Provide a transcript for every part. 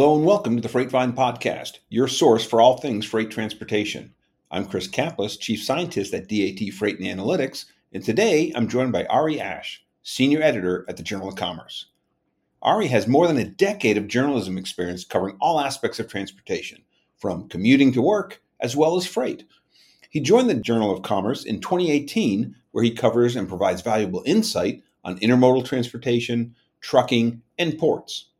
Hello and welcome to the Freightvine Podcast, your source for all things freight transportation. I'm Chris Caplice, Chief Scientist at DAT Freight and Analytics, and today I'm joined by Ari Ash, Senior Editor at the Journal of Commerce. Ari has more than a decade of journalism experience covering all aspects of transportation, from commuting to work as well as freight. He joined the Journal of Commerce in 2018, where he covers and provides valuable insight on intermodal transportation, trucking, and ports.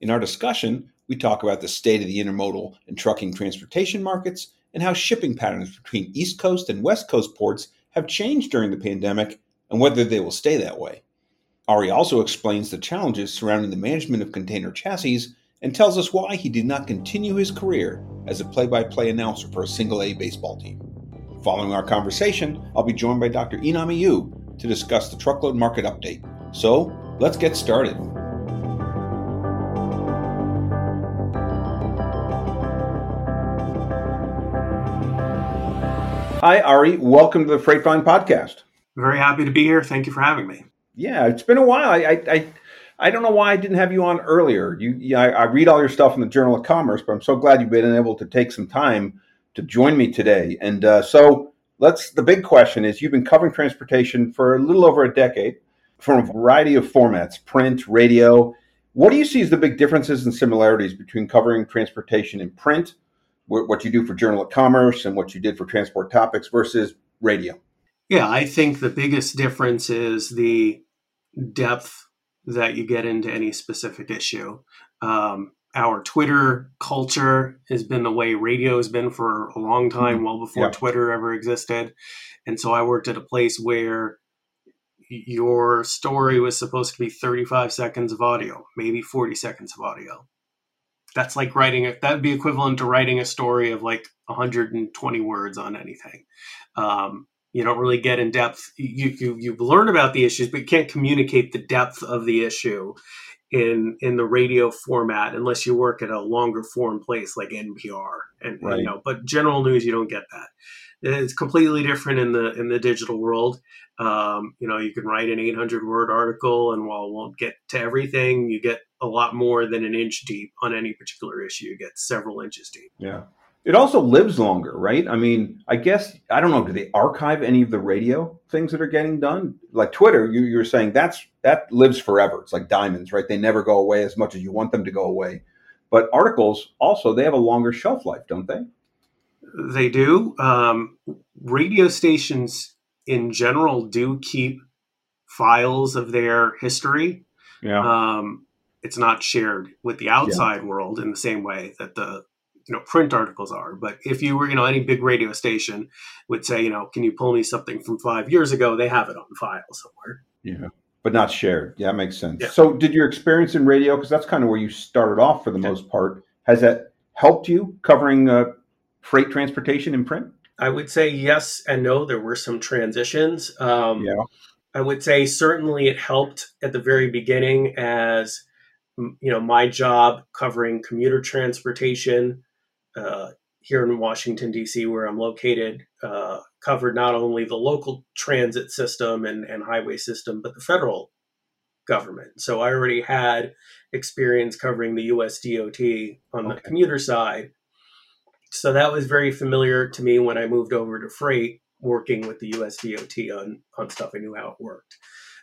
In our discussion, we talk about the state of the intermodal and trucking transportation markets and how shipping patterns between East Coast and West Coast ports have changed during the pandemic and whether they will stay that way. Ari also explains the challenges surrounding the management of container chassis and tells us why he did not continue his career as a play by play announcer for a single A baseball team. Following our conversation, I'll be joined by Dr. Inami Yu to discuss the truckload market update. So, let's get started. Hi, Ari. Welcome to the Freightvine podcast. Very happy to be here. Thank you for having me. Yeah, it's been a while. I, I, I, I don't know why I didn't have you on earlier. You, yeah, I, I read all your stuff in the Journal of Commerce, but I'm so glad you've been able to take some time to join me today. And uh, so, let's. The big question is: you've been covering transportation for a little over a decade, from a variety of formats, print, radio. What do you see as the big differences and similarities between covering transportation in print what you do for Journal of Commerce and what you did for Transport Topics versus radio? Yeah, I think the biggest difference is the depth that you get into any specific issue. Um, our Twitter culture has been the way radio has been for a long time, mm-hmm. well before yeah. Twitter ever existed. And so I worked at a place where your story was supposed to be 35 seconds of audio, maybe 40 seconds of audio that's like writing it that would be equivalent to writing a story of like 120 words on anything. Um, you don't really get in depth you, you you learn about the issues but you can't communicate the depth of the issue in in the radio format unless you work at a longer form place like npr and, right. you know but general news you don't get that. It's completely different in the in the digital world. Um, you know you can write an 800 word article and while it won't get to everything you get a lot more than an inch deep on any particular issue. You get several inches deep. Yeah. It also lives longer, right? I mean, I guess I don't know. Do they archive any of the radio things that are getting done? Like Twitter, you, you're saying that's that lives forever. It's like diamonds, right? They never go away as much as you want them to go away. But articles also they have a longer shelf life, don't they? They do. Um, radio stations in general do keep files of their history. Yeah. Um, it's not shared with the outside yeah. world in the same way that the you know print articles are. But if you were you know any big radio station would say you know can you pull me something from five years ago? They have it on file somewhere. Yeah but not shared. Yeah that makes sense. Yeah. so did your experience in radio because that's kind of where you started off for the yeah. most part has that helped you covering uh, freight transportation in print? I would say yes and no. There were some transitions. Um, yeah. I would say certainly it helped at the very beginning as you know my job covering commuter transportation uh, here in Washington D.C., where I'm located, uh, covered not only the local transit system and, and highway system, but the federal government. So I already had experience covering the U.S. DOT on okay. the commuter side. So that was very familiar to me when I moved over to freight, working with the U.S. DOT on on stuff. I knew how it worked.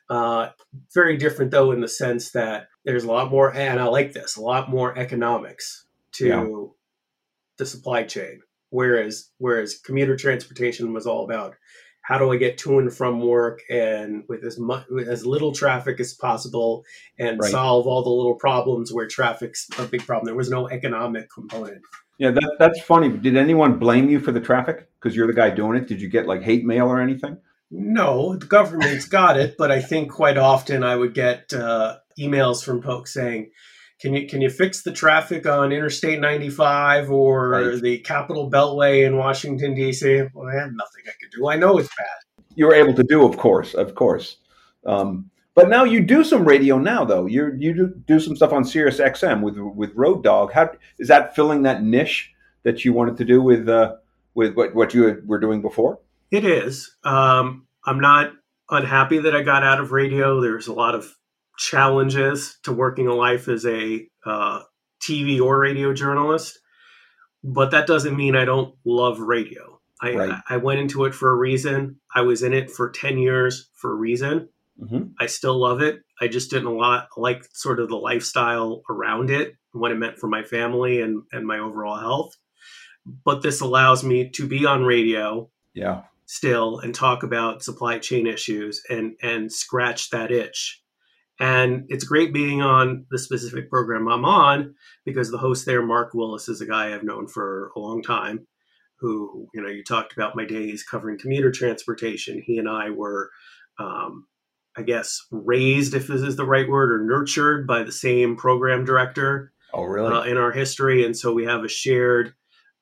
Uh, very different though in the sense that there's a lot more, and I like this, a lot more economics to yeah. the supply chain. Whereas whereas commuter transportation was all about how do I get to and from work and with as much with as little traffic as possible and right. solve all the little problems where traffic's a big problem. There was no economic component. Yeah, that, that's funny. Did anyone blame you for the traffic because you're the guy doing it? Did you get like hate mail or anything? No, the government's got it, but I think quite often I would get uh, emails from folks saying, "Can you can you fix the traffic on Interstate 95 or right. the Capitol Beltway in Washington D.C.?" Well, I have nothing I could do. I know it's bad. You were able to do, of course, of course. Um, but now you do some radio now, though. You you do, do some stuff on Sirius XM with with Road Dog. How is that filling that niche that you wanted to do with uh, with what what you were doing before? It is. Um, I'm not unhappy that I got out of radio. There's a lot of challenges to working a life as a uh, TV or radio journalist, but that doesn't mean I don't love radio. I, right. I went into it for a reason. I was in it for 10 years for a reason. Mm-hmm. I still love it. I just didn't a lot like sort of the lifestyle around it, what it meant for my family and, and my overall health. But this allows me to be on radio. Yeah. Still and talk about supply chain issues and and scratch that itch. And it's great being on the specific program I'm on because the host there, Mark Willis, is a guy I've known for a long time. Who, you know, you talked about my days covering commuter transportation. He and I were um, I guess, raised, if this is the right word, or nurtured by the same program director. Oh, really? Uh, in our history, and so we have a shared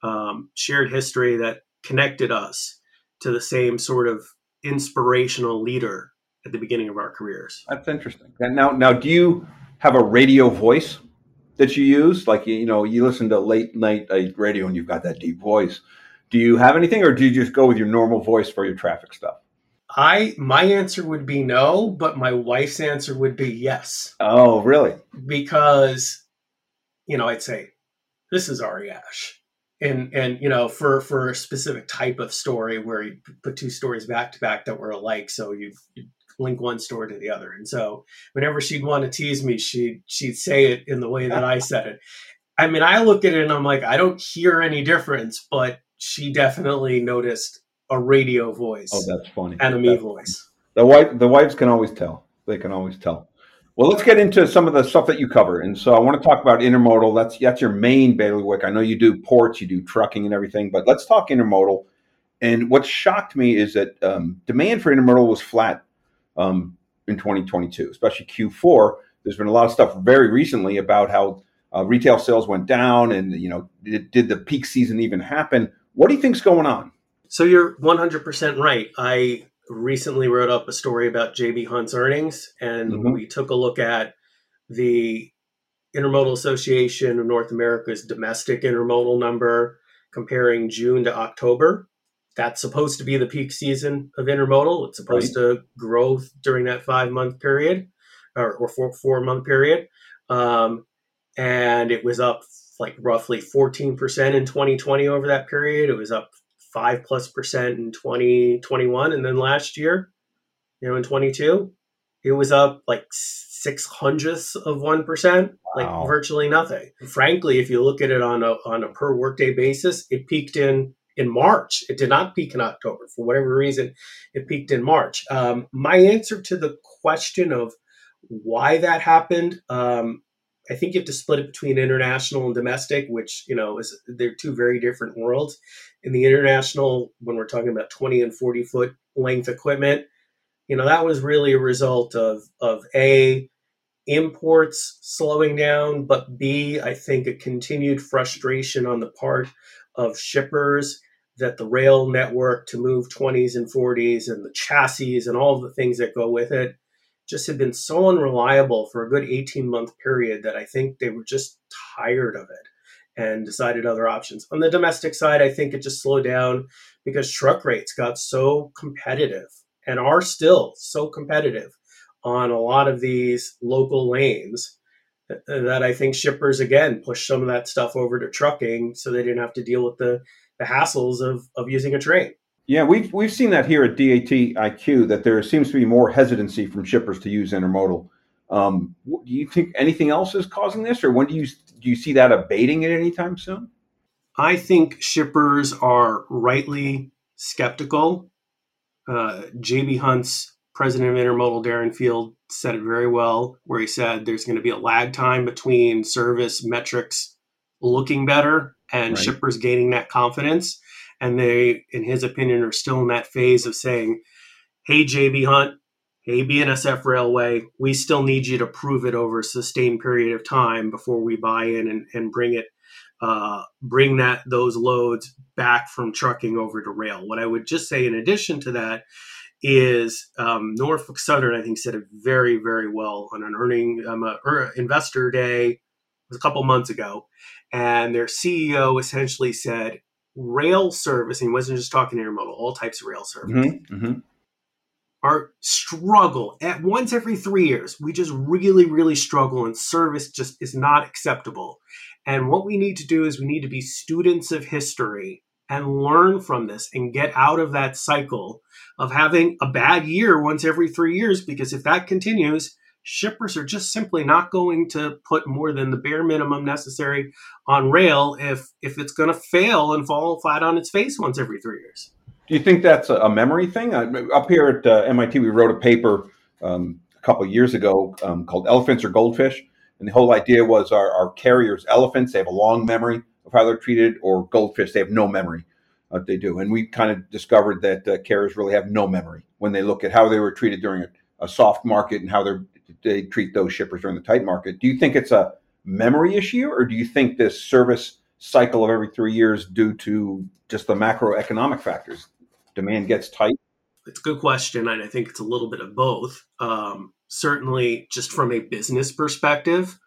um, shared history that connected us to the same sort of inspirational leader at the beginning of our careers. That's interesting. And now, now, do you have a radio voice that you use? Like you know, you listen to late night uh, radio and you've got that deep voice. Do you have anything, or do you just go with your normal voice for your traffic stuff? I my answer would be no, but my wife's answer would be yes. Oh, really? Because you know, I'd say this is Ari Ash. And and you know, for for a specific type of story where you put two stories back to back that were alike, so you link one story to the other. And so whenever she'd want to tease me, she she'd say it in the way that I said it. I mean, I look at it and I'm like, I don't hear any difference, but she definitely noticed a radio voice. Oh, that's funny. And a me that's voice. Funny. The wife, the wives can always tell. They can always tell. Well, let's get into some of the stuff that you cover. And so I want to talk about intermodal. That's that's your main bailiwick. I know you do ports, you do trucking and everything, but let's talk intermodal. And what shocked me is that um, demand for intermodal was flat um, in 2022, especially Q4. There's been a lot of stuff very recently about how uh, retail sales went down, and you know, did, did the peak season even happen? What do you think's going on? So you're 100% right. I recently wrote up a story about JB Hunt's earnings, and mm-hmm. we took a look at the Intermodal Association of North America's domestic intermodal number comparing June to October. That's supposed to be the peak season of intermodal. It's supposed right. to grow during that five month period or, or four, four month period. Um, and it was up like roughly 14% in 2020 over that period. It was up five plus percent in 2021. And then last year, you know, in 22, it was up like six hundredths of 1%, wow. like virtually nothing. Frankly, if you look at it on a, on a per workday basis, it peaked in in March. It did not peak in October for whatever reason. It peaked in March. Um, my answer to the question of why that happened, um, I think you have to split it between international and domestic, which you know is they're two very different worlds. In the international, when we're talking about twenty and forty foot length equipment, you know that was really a result of of a imports slowing down, but b I think a continued frustration on the part of shippers that the rail network to move 20s and 40s and the chassis and all the things that go with it just had been so unreliable for a good 18 month period that I think they were just tired of it and decided other options. On the domestic side, I think it just slowed down because truck rates got so competitive and are still so competitive on a lot of these local lanes that I think shippers again push some of that stuff over to trucking so they didn't have to deal with the, the hassles of, of using a train. Yeah, we've we've seen that here at DAT IQ that there seems to be more hesitancy from shippers to use intermodal. Um, do you think anything else is causing this, or when do you do you see that abating at any time soon? I think shippers are rightly skeptical. Uh, JB Hunt's president of Intermodal, Darren Field, said it very well, where he said there's going to be a lag time between service metrics looking better and right. shippers gaining that confidence and they, in his opinion, are still in that phase of saying, "Hey, JB Hunt, hey BNSF Railway, we still need you to prove it over a sustained period of time before we buy in and, and bring it, uh, bring that those loads back from trucking over to rail." What I would just say, in addition to that, is um, Norfolk Southern, I think, said it very, very well on an earning um, uh, er, investor day a couple months ago, and their CEO essentially said rail service, and he wasn't just talking intermodal, all types of rail service, mm-hmm, mm-hmm. Are struggle at once every three years. We just really, really struggle, and service just is not acceptable. And what we need to do is we need to be students of history and learn from this and get out of that cycle of having a bad year once every three years. Because if that continues, shippers are just simply not going to put more than the bare minimum necessary on rail if if it's going to fail and fall flat on its face once every three years. Do you think that's a memory thing? Up here at uh, MIT, we wrote a paper um, a couple years ago um, called "Elephants or Goldfish," and the whole idea was our, our carriers, elephants, they have a long memory of how they're treated, or goldfish, they have no memory of they do. And we kind of discovered that uh, carriers really have no memory when they look at how they were treated during a, a soft market and how they treat those shippers during the tight market. Do you think it's a memory issue, or do you think this service cycle of every three years due to just the macroeconomic factors? Demand gets tight? It's a good question, and I think it's a little bit of both. Um, certainly, just from a business perspective,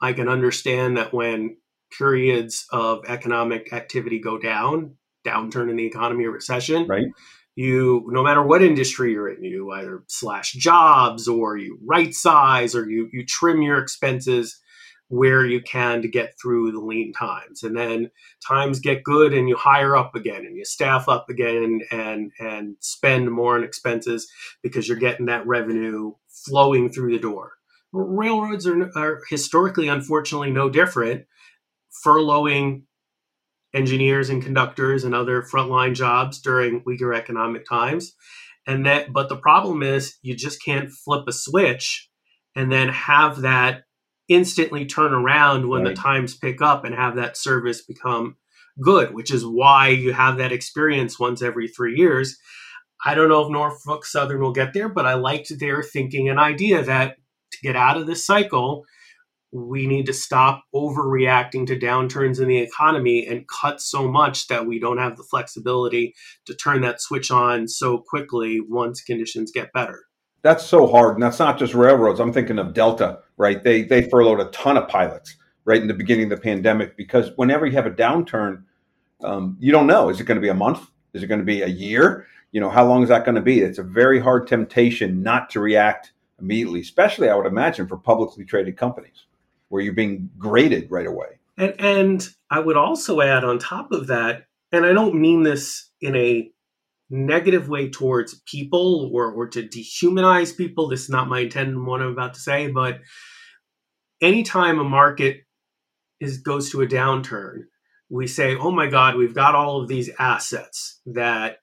I can understand that when periods of economic activity go down, downturn in the economy or recession, right? You, no matter what industry you're in, you either slash jobs or you right size or you you trim your expenses where you can to get through the lean times. And then times get good and you hire up again and you staff up again and and spend more on expenses because you're getting that revenue flowing through the door. Railroads are, are historically unfortunately no different. Furloughing engineers and conductors and other frontline jobs during weaker economic times. And that but the problem is you just can't flip a switch and then have that instantly turn around when right. the times pick up and have that service become good, which is why you have that experience once every three years. I don't know if Norfolk Southern will get there, but I liked their thinking and idea that to get out of this cycle, we need to stop overreacting to downturns in the economy and cut so much that we don't have the flexibility to turn that switch on so quickly once conditions get better that's so hard, and that's not just railroads. I'm thinking of Delta, right? They they furloughed a ton of pilots right in the beginning of the pandemic because whenever you have a downturn, um, you don't know is it going to be a month, is it going to be a year? You know, how long is that going to be? It's a very hard temptation not to react immediately, especially I would imagine for publicly traded companies where you're being graded right away. And and I would also add on top of that, and I don't mean this in a negative way towards people or, or to dehumanize people. This is not my intent in what I'm about to say, but anytime a market is goes to a downturn, we say, oh my God, we've got all of these assets that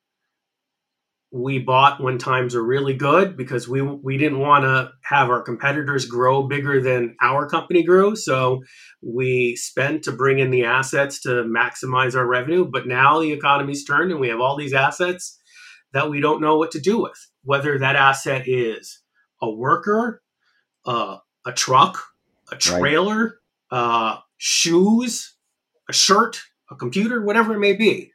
we bought when times are really good because we we didn't want to have our competitors grow bigger than our company grew so we spent to bring in the assets to maximize our revenue but now the economy's turned and we have all these assets that we don't know what to do with whether that asset is a worker uh, a truck a trailer right. uh, shoes a shirt a computer whatever it may be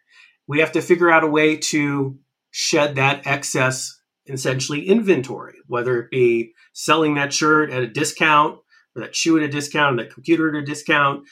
we have to figure out a way to shed that excess essentially inventory, whether it be selling that shirt at a discount or that shoe at a discount that computer at a discount,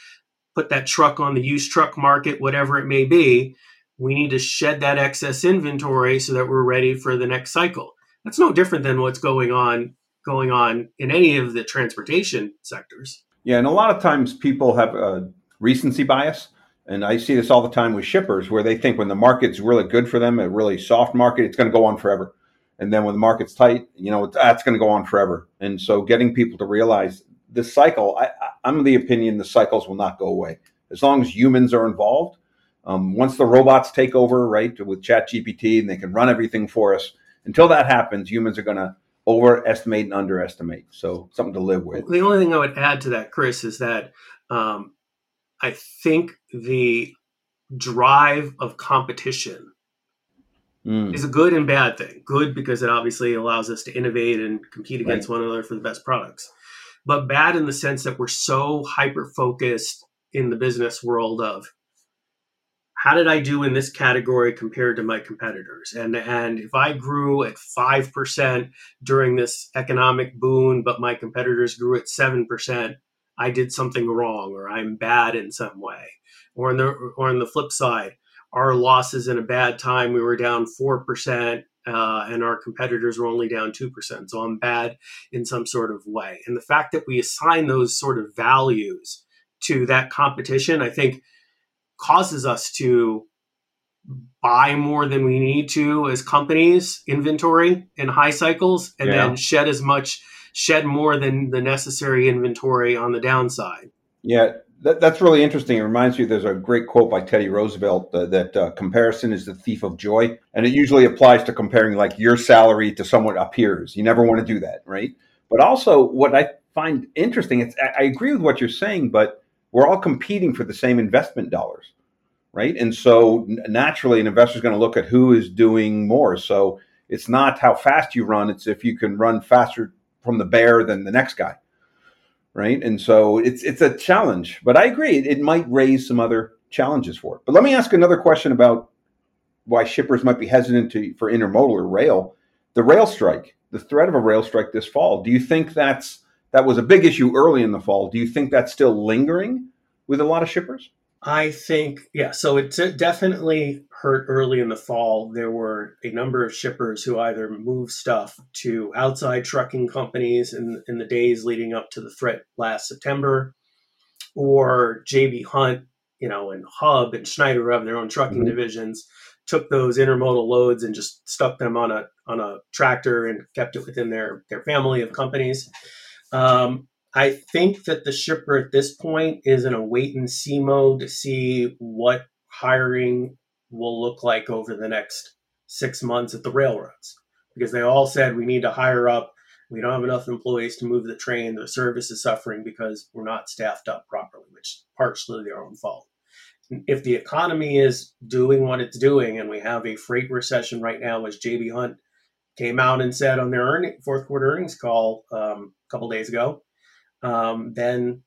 put that truck on the used truck market, whatever it may be. We need to shed that excess inventory so that we're ready for the next cycle. That's no different than what's going on going on in any of the transportation sectors. Yeah, and a lot of times people have a recency bias and I see this all the time with shippers where they think when the market's really good for them, a really soft market, it's going to go on forever. And then when the market's tight, you know, that's going to go on forever. And so getting people to realize this cycle, I, I'm of the opinion the cycles will not go away. As long as humans are involved, um, once the robots take over, right, with Chat GPT and they can run everything for us, until that happens, humans are going to overestimate and underestimate. So something to live with. The only thing I would add to that, Chris, is that um, I think the drive of competition mm. is a good and bad thing. Good because it obviously allows us to innovate and compete against right. one another for the best products. But bad in the sense that we're so hyper focused in the business world of how did I do in this category compared to my competitors? And and if I grew at five percent during this economic boom, but my competitors grew at seven percent, I did something wrong or I'm bad in some way. Or on the or on the flip side, our losses in a bad time we were down four percent uh, and our competitors were only down 2%. So I'm bad in some sort of way. And the fact that we assign those sort of values to that competition, I think causes us to buy more than we need to as companies inventory in high cycles and yeah. then shed as much shed more than the necessary inventory on the downside yeah that, that's really interesting it reminds me there's a great quote by teddy roosevelt uh, that uh, comparison is the thief of joy and it usually applies to comparing like your salary to someone up peers you never want to do that right but also what i find interesting it's i agree with what you're saying but we're all competing for the same investment dollars right? And so naturally, an investor is going to look at who is doing more. So it's not how fast you run; it's if you can run faster from the bear than the next guy, right? And so it's it's a challenge. But I agree, it, it might raise some other challenges for it. But let me ask another question about why shippers might be hesitant to for intermodal or rail. The rail strike, the threat of a rail strike this fall. Do you think that's that was a big issue early in the fall? Do you think that's still lingering with a lot of shippers? I think, yeah, so it definitely hurt early in the fall. There were a number of shippers who either moved stuff to outside trucking companies in, in the days leading up to the threat last September, or JB Hunt, you know, and Hub and Schneider have their own trucking mm-hmm. divisions, took those intermodal loads and just stuck them on a on a tractor and kept it within their their family of companies. Um, I think that the shipper at this point is in a wait and see mode to see what hiring will look like over the next six months at the railroads because they all said we need to hire up. We don't have enough employees to move the train. The service is suffering because we're not staffed up properly, which is partially their own fault. If the economy is doing what it's doing, and we have a freight recession right now, as JB Hunt came out and said on their earning, fourth quarter earnings call um, a couple days ago, um, then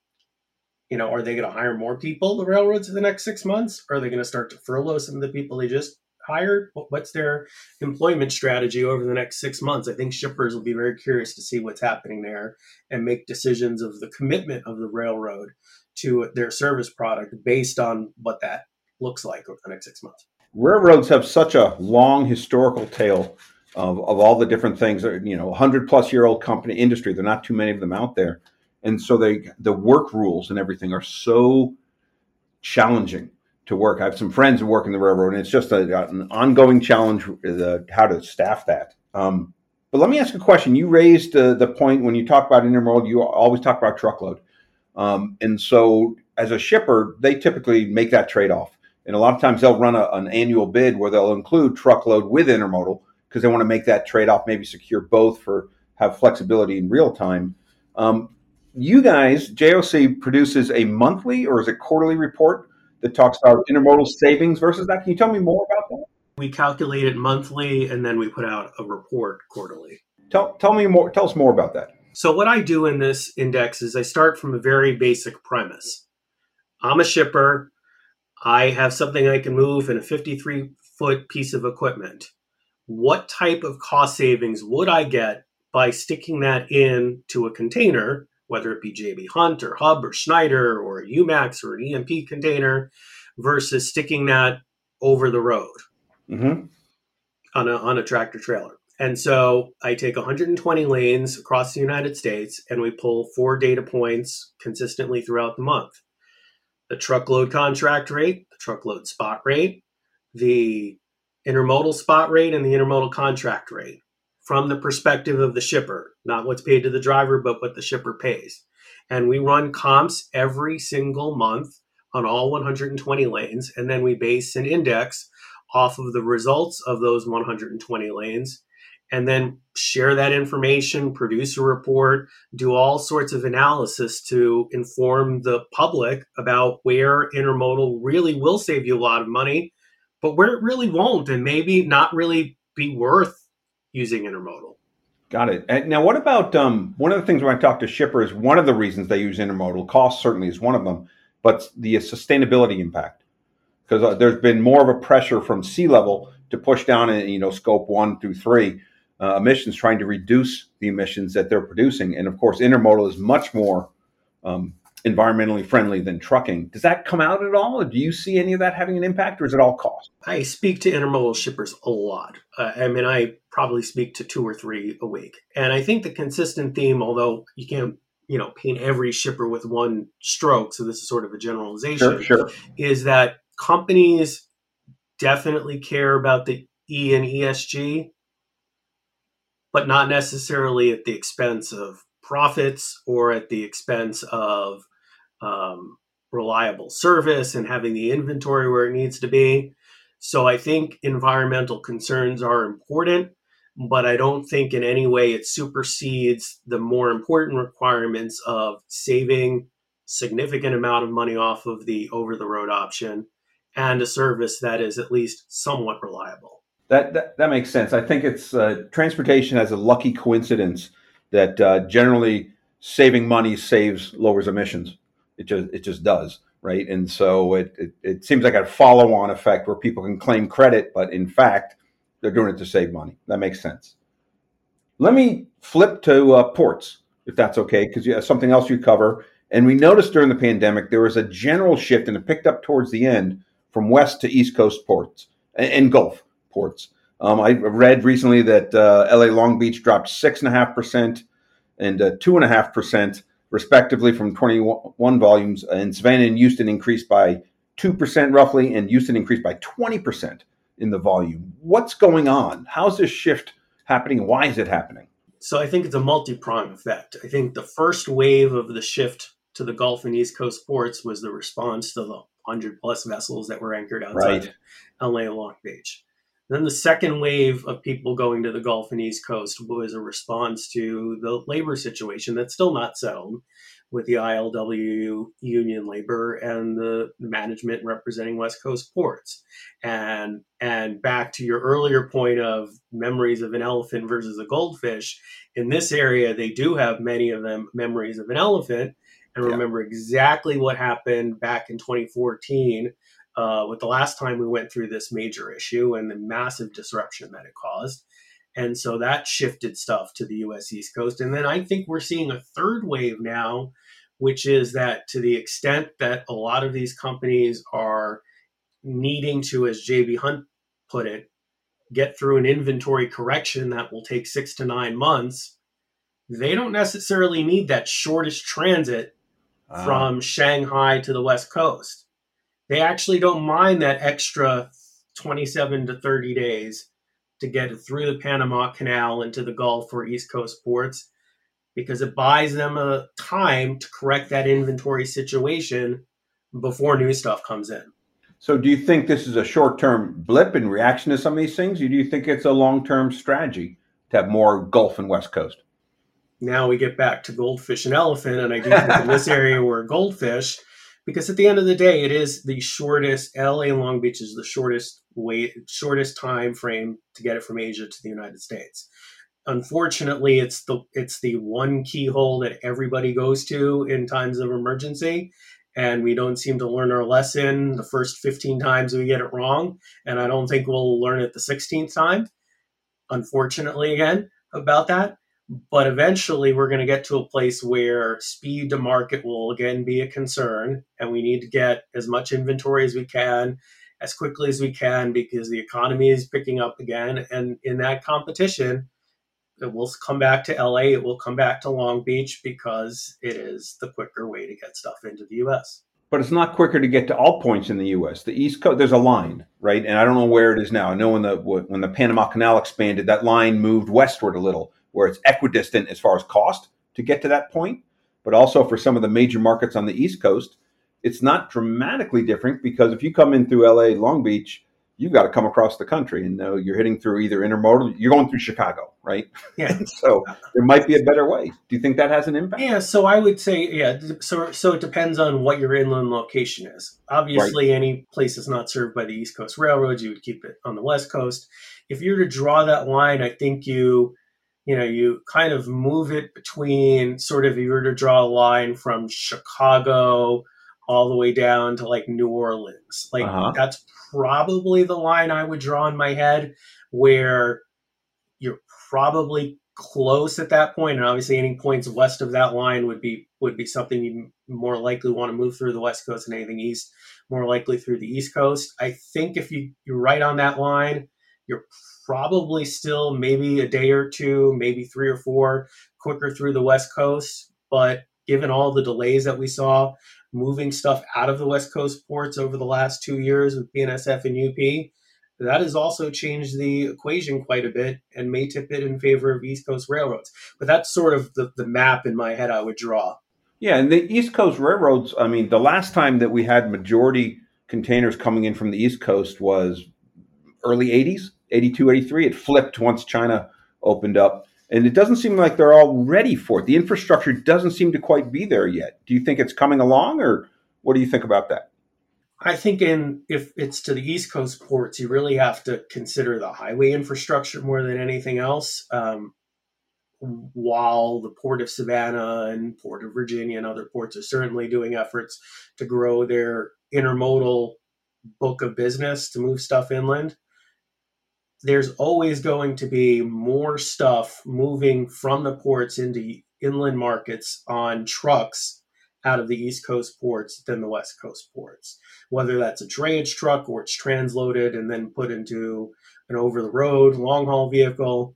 you know, are they going to hire more people, the railroads, in the next six months? Are they going to start to furlough some of the people they just hired? What's their employment strategy over the next six months? I think shippers will be very curious to see what's happening there and make decisions of the commitment of the railroad to their service product based on what that looks like over the next six months. Railroads have such a long historical tale of, of all the different things. You know, 100 plus year old company industry. There are not too many of them out there and so they the work rules and everything are so challenging to work. I have some friends who work in the railroad, and it's just a, an ongoing challenge uh, how to staff that. Um, but let me ask a question. You raised uh, the point when you talk about intermodal, you always talk about truckload. Um, and so, as a shipper, they typically make that trade off. And a lot of times they'll run a, an annual bid where they'll include truckload with intermodal because they want to make that trade off, maybe secure both for have flexibility in real time. Um, you guys, JOC produces a monthly or is it quarterly report that talks about intermodal savings versus that. Can you tell me more about that? We calculate it monthly and then we put out a report quarterly. Tell, tell me more. Tell us more about that. So what I do in this index is I start from a very basic premise. I'm a shipper. I have something I can move in a 53 foot piece of equipment. What type of cost savings would I get by sticking that in to a container whether it be JB Hunt or Hub or Schneider or UMAX or an EMP container, versus sticking that over the road mm-hmm. on a on a tractor trailer. And so I take 120 lanes across the United States and we pull four data points consistently throughout the month. The truckload contract rate, the truckload spot rate, the intermodal spot rate, and the intermodal contract rate from the perspective of the shipper, not what's paid to the driver, but what the shipper pays. And we run comps every single month on all 120 lanes, and then we base an index off of the results of those 120 lanes, and then share that information, produce a report, do all sorts of analysis to inform the public about where intermodal really will save you a lot of money, but where it really won't, and maybe not really be worth using intermodal. Got it. And now, what about um, one of the things when I talk to shippers? One of the reasons they use intermodal cost certainly is one of them, but the sustainability impact because uh, there's been more of a pressure from C-level to push down, in, you know, scope one through three uh, emissions, trying to reduce the emissions that they're producing. And of course, intermodal is much more um, environmentally friendly than trucking. Does that come out at all? Or do you see any of that having an impact, or is it all cost? I speak to intermodal shippers a lot. Uh, I mean, I probably speak to two or three a week, and I think the consistent theme, although you can't you know paint every shipper with one stroke so this is sort of a generalization sure, sure. is that companies definitely care about the e and esg but not necessarily at the expense of profits or at the expense of um, reliable service and having the inventory where it needs to be so i think environmental concerns are important but I don't think in any way it supersedes the more important requirements of saving significant amount of money off of the over the road option and a service that is at least somewhat reliable. That, that, that makes sense. I think it's uh, transportation has a lucky coincidence that uh, generally saving money saves lowers emissions. It just it just does, right? And so it, it, it seems like a follow on effect where people can claim credit, but in fact, they're doing it to save money. That makes sense. Let me flip to uh, ports, if that's okay, because you have something else you cover. And we noticed during the pandemic there was a general shift, and it picked up towards the end from west to east coast ports and Gulf ports. Um, I read recently that uh, LA Long Beach dropped six and a half percent and uh, two and a half percent, respectively, from 21 volumes. And Savannah and Houston increased by two percent roughly, and Houston increased by 20 percent in the volume. What's going on? How's this shift happening? Why is it happening? So I think it's a multi-pronged effect. I think the first wave of the shift to the Gulf and East Coast ports was the response to the 100 plus vessels that were anchored outside right. LA Long Beach. Then the second wave of people going to the Gulf and East Coast was a response to the labor situation that's still not settled with the ILWU union labor and the management representing West Coast ports. And and back to your earlier point of memories of an elephant versus a goldfish, in this area they do have many of them memories of an elephant and yeah. remember exactly what happened back in 2014 uh, with the last time we went through this major issue and the massive disruption that it caused. And so that shifted stuff to the US East Coast. And then I think we're seeing a third wave now, which is that to the extent that a lot of these companies are needing to, as JB Hunt put it, get through an inventory correction that will take six to nine months, they don't necessarily need that shortest transit uh. from Shanghai to the West Coast. They actually don't mind that extra 27 to 30 days to get through the Panama Canal into the Gulf or East Coast ports because it buys them a time to correct that inventory situation before new stuff comes in. So, do you think this is a short-term blip in reaction to some of these things, or do you think it's a long-term strategy to have more Gulf and West Coast? Now we get back to goldfish and elephant, and I do think in this area we're goldfish because at the end of the day, it is the shortest. LA and Long Beach is the shortest way, shortest time frame to get it from Asia to the United States. Unfortunately, it's the it's the one keyhole that everybody goes to in times of emergency, and we don't seem to learn our lesson the first 15 times we get it wrong, and I don't think we'll learn it the 16th time. Unfortunately, again about that. But eventually, we're going to get to a place where speed to market will again be a concern, and we need to get as much inventory as we can as quickly as we can because the economy is picking up again. And in that competition, it will come back to LA, it will come back to Long Beach because it is the quicker way to get stuff into the US. But it's not quicker to get to all points in the U.S. The East Coast, there's a line, right? And I don't know where it is now. I know when the when the Panama Canal expanded, that line moved westward a little where it's equidistant as far as cost to get to that point. But also for some of the major markets on the East Coast, it's not dramatically different because if you come in through LA, Long Beach, you've got to come across the country and uh, you're hitting through either intermodal, you're going through Chicago, right? Yeah. so there might be a better way. Do you think that has an impact? Yeah. So I would say, yeah. So, so it depends on what your inland location is. Obviously, right. any place that's not served by the East Coast railroads, you would keep it on the West Coast. If you're to draw that line, I think you you know, you kind of move it between sort of, if you were to draw a line from Chicago all the way down to like New Orleans. Like uh-huh. that's probably the line I would draw in my head where you're probably close at that point and obviously any points west of that line would be would be something you more likely want to move through the west coast and anything east more likely through the east coast i think if you you're right on that line you're probably still maybe a day or two, maybe three or four quicker through the West Coast. But given all the delays that we saw moving stuff out of the West Coast ports over the last two years with BNSF and UP, that has also changed the equation quite a bit and may tip it in favor of East Coast railroads. But that's sort of the, the map in my head I would draw. Yeah, and the East Coast railroads, I mean, the last time that we had majority containers coming in from the East Coast was early 80s, 82, 83. It flipped once China opened up. And it doesn't seem like they're all ready for it. The infrastructure doesn't seem to quite be there yet. Do you think it's coming along, or what do you think about that? I think in if it's to the East Coast ports, you really have to consider the highway infrastructure more than anything else. Um, while the port of Savannah and Port of Virginia and other ports are certainly doing efforts to grow their intermodal book of business to move stuff inland, there's always going to be more stuff moving from the ports into inland markets on trucks out of the East Coast ports than the West Coast ports. Whether that's a drayage truck or it's transloaded and then put into an over the road long haul vehicle.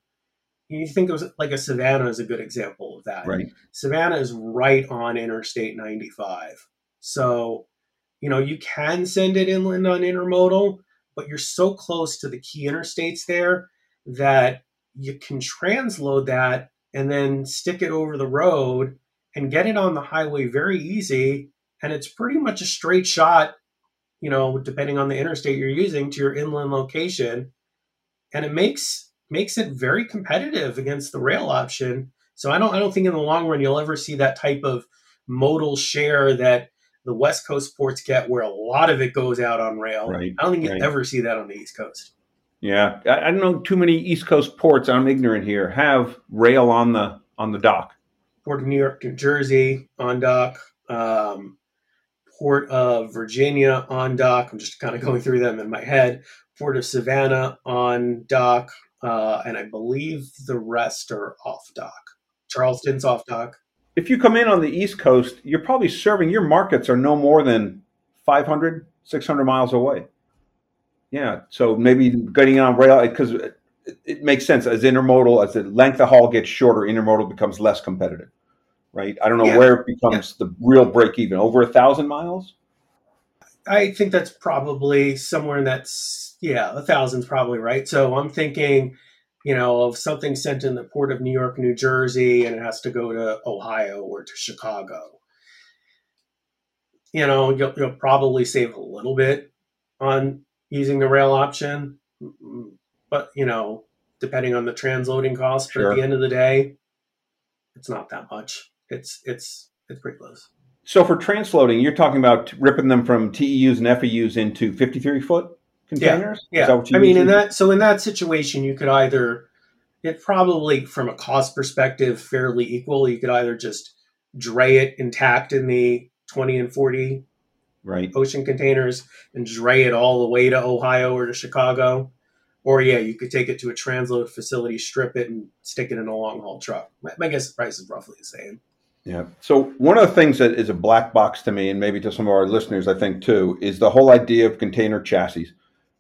You think of like a Savannah is a good example of that. Right. Savannah is right on Interstate 95. So, you know, you can send it inland on intermodal, but you're so close to the key interstates there that you can transload that and then stick it over the road and get it on the highway very easy. And it's pretty much a straight shot you know depending on the interstate you're using to your inland location. And it makes makes it very competitive against the rail option. So i don't i don't think in the long run you'll ever see that type of modal share that the West Coast ports get, where a lot of it goes out on rail. Right, I don't think you right. ever see that on the East Coast. Yeah, I, I don't know too many East Coast ports. I'm ignorant here. Have rail on the on the dock. Port of New York, New Jersey on dock. Um, Port of Virginia on dock. I'm just kind of going through them in my head. Port of Savannah on dock, uh, and I believe the rest are off dock. Charleston's off dock if you come in on the East Coast, you're probably serving your markets are no more than 500, 600 miles away. Yeah, so maybe getting on rail because it, it, makes sense as intermodal as the length of haul gets shorter, intermodal becomes less competitive, right? I don't know yeah. where it becomes yeah. the real break even over a thousand miles. I think that's probably somewhere in that. Yeah, a thousand's probably right. So I'm thinking you know, of something sent in the port of New York, New Jersey, and it has to go to Ohio or to Chicago. You know, you'll, you'll probably save a little bit on using the rail option, but you know, depending on the transloading cost. But at the end of the day, it's not that much. It's it's it's pretty close. So for transloading, you're talking about ripping them from TEUs and FEUs into 53 foot containers? Yeah. yeah. I mean, in that so in that situation, you could either it probably from a cost perspective fairly equal. You could either just dray it intact in the 20 and 40 right ocean containers and dray it all the way to Ohio or to Chicago. Or yeah, you could take it to a transload facility, strip it, and stick it in a long haul truck. I guess the price is roughly the same. Yeah. So one of the things that is a black box to me, and maybe to some of our listeners, I think too, is the whole idea of container chassis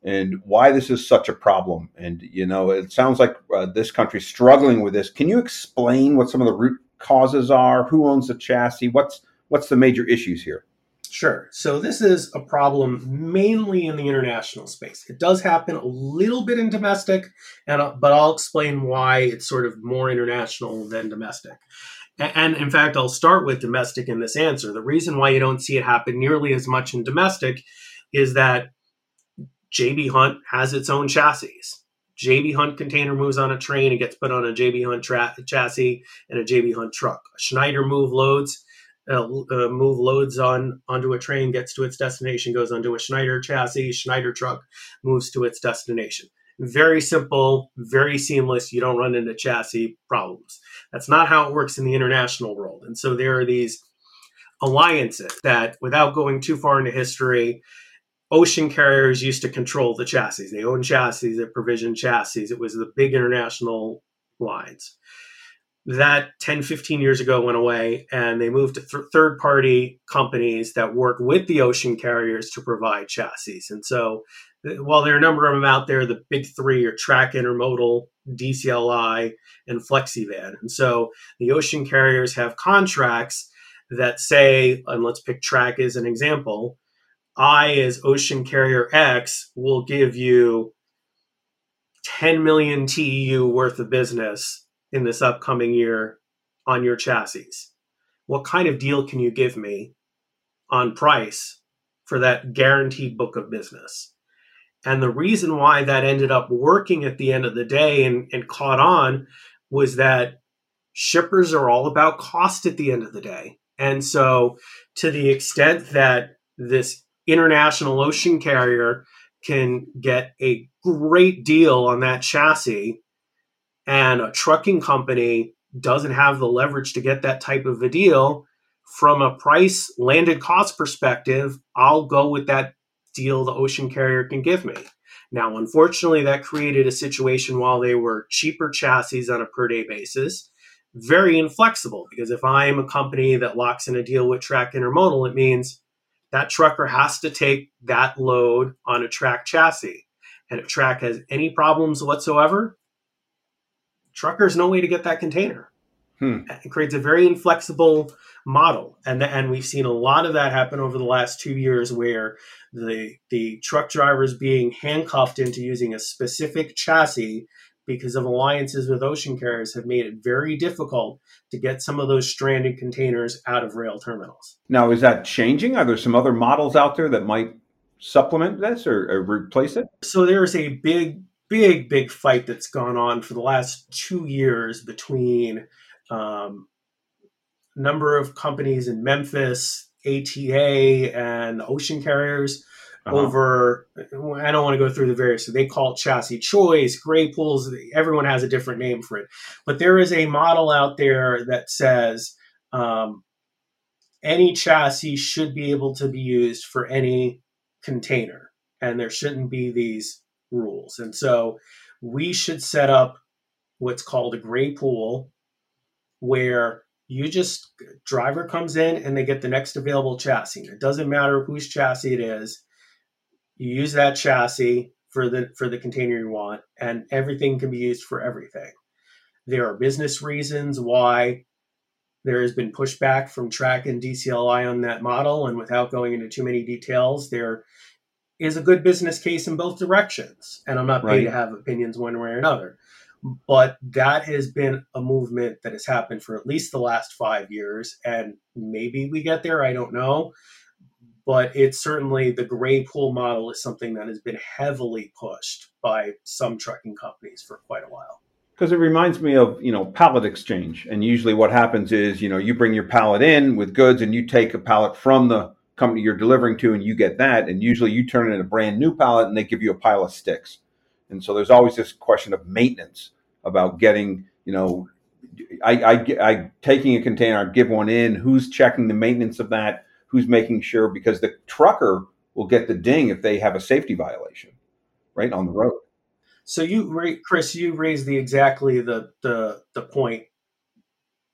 and why this is such a problem. And you know, it sounds like uh, this country's struggling with this. Can you explain what some of the root causes are? Who owns the chassis? What's what's the major issues here? Sure. So this is a problem mainly in the international space. It does happen a little bit in domestic, and uh, but I'll explain why it's sort of more international than domestic. And in fact, I'll start with domestic in this answer. The reason why you don't see it happen nearly as much in domestic is that JB Hunt has its own chassis. JB Hunt container moves on a train and gets put on a JB Hunt tra- chassis and a JB Hunt truck. A Schneider move loads uh, uh, move loads on onto a train, gets to its destination, goes onto a Schneider chassis. Schneider truck moves to its destination. Very simple, very seamless. You don't run into chassis problems. That's not how it works in the international world. And so there are these alliances that, without going too far into history, ocean carriers used to control the chassis. They owned chassis, they provisioned chassis. It was the big international lines. That 10, 15 years ago went away, and they moved to th- third party companies that work with the ocean carriers to provide chassis. And so, while there are a number of them out there, the big three are TRAC Intermodal, DCLI, and FlexiVan. And so, the ocean carriers have contracts that say, and let's pick TRAC as an example, I, as ocean carrier X, will give you 10 million TEU worth of business in this upcoming year on your chassis. What kind of deal can you give me on price for that guaranteed book of business? And the reason why that ended up working at the end of the day and, and caught on was that shippers are all about cost at the end of the day. And so, to the extent that this international ocean carrier can get a great deal on that chassis, and a trucking company doesn't have the leverage to get that type of a deal, from a price landed cost perspective, I'll go with that deal the ocean carrier can give me. Now, unfortunately, that created a situation while they were cheaper chassis on a per day basis, very inflexible. Because if I'm a company that locks in a deal with TRAC Intermodal, it means that trucker has to take that load on a TRAC chassis. And if TRAC has any problems whatsoever, trucker's no way to get that container. Hmm. It creates a very inflexible model, and the, and we've seen a lot of that happen over the last two years, where the the truck drivers being handcuffed into using a specific chassis because of alliances with ocean carriers have made it very difficult to get some of those stranded containers out of rail terminals. Now, is that changing? Are there some other models out there that might supplement this or, or replace it? So there's a big, big, big fight that's gone on for the last two years between um, number of companies in Memphis, ATA, and ocean carriers uh-huh. over. I don't want to go through the various. They call it chassis choice, gray pools. Everyone has a different name for it, but there is a model out there that says um, any chassis should be able to be used for any container, and there shouldn't be these rules. And so we should set up what's called a gray pool, where you just driver comes in and they get the next available chassis. It doesn't matter whose chassis it is. You use that chassis for the for the container you want, and everything can be used for everything. There are business reasons why there has been pushback from TRAC and DCLI on that model, and without going into too many details, there is a good business case in both directions. And I'm not paid right. to have opinions one way or another. But that has been a movement that has happened for at least the last five years. And maybe we get there, I don't know but it's certainly the gray pool model is something that has been heavily pushed by some trucking companies for quite a while. Because it reminds me of you know pallet exchange. And usually what happens is you know you bring your pallet in with goods and you take a pallet from the company you're delivering to and you get that. And usually you turn in a brand new pallet and they give you a pile of sticks. And so there's always this question of maintenance about getting you know I, I, I taking a container I give one in. Who's checking the maintenance of that who's making sure because the trucker will get the ding if they have a safety violation right on the road so you chris you raised the exactly the the the point